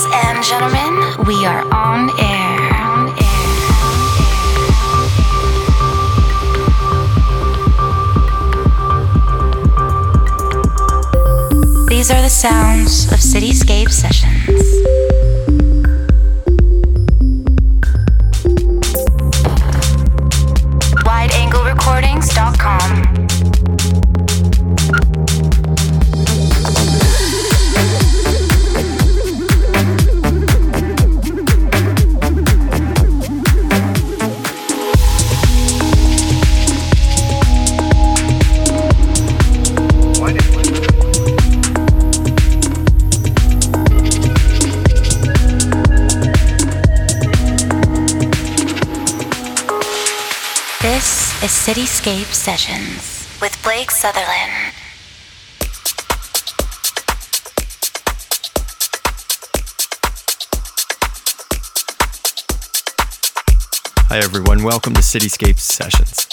Ladies and gentlemen, we are on air. These are the sounds of Cityscape Sessions. Cityscape Sessions with Blake Sutherland. Hi, everyone. Welcome to Cityscape Sessions.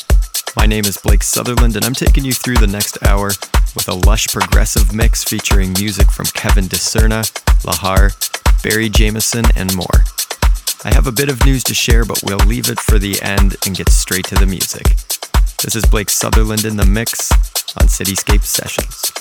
My name is Blake Sutherland, and I'm taking you through the next hour with a lush progressive mix featuring music from Kevin Discerna, Lehar, Barry Jamieson, and more. I have a bit of news to share, but we'll leave it for the end and get straight to the music. This is Blake Sutherland in the mix on Cityscape Sessions.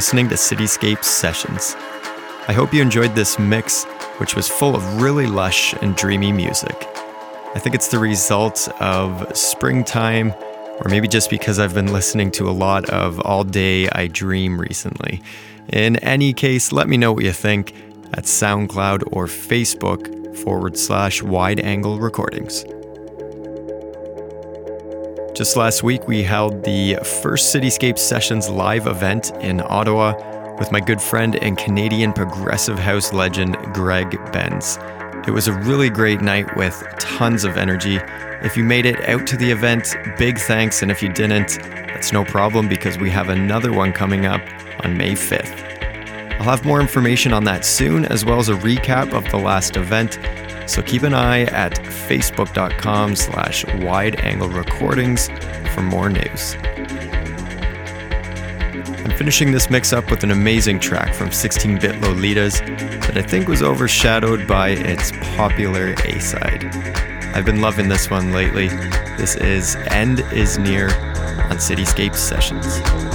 Listening to Cityscape Sessions. I hope you enjoyed this mix, which was full of really lush and dreamy music. I think it's the result of springtime, or maybe just because I've been listening to a lot of All Day I Dream recently. In any case, let me know what you think at SoundCloud or Facebook forward slash wide angle recordings. Just last week, we held the first Cityscape Sessions live event in Ottawa with my good friend and Canadian progressive house legend, Greg Benz. It was a really great night with tons of energy. If you made it out to the event, big thanks. And if you didn't, that's no problem because we have another one coming up on May 5th. I'll have more information on that soon, as well as a recap of the last event. So keep an eye at facebook.com slash wide angle recordings for more news. I'm finishing this mix up with an amazing track from 16 bit Lolitas that I think was overshadowed by its popular A side. I've been loving this one lately. This is End is Near on Cityscape Sessions.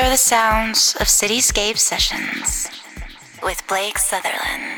These are the sounds of Cityscape Sessions with Blake Sutherland.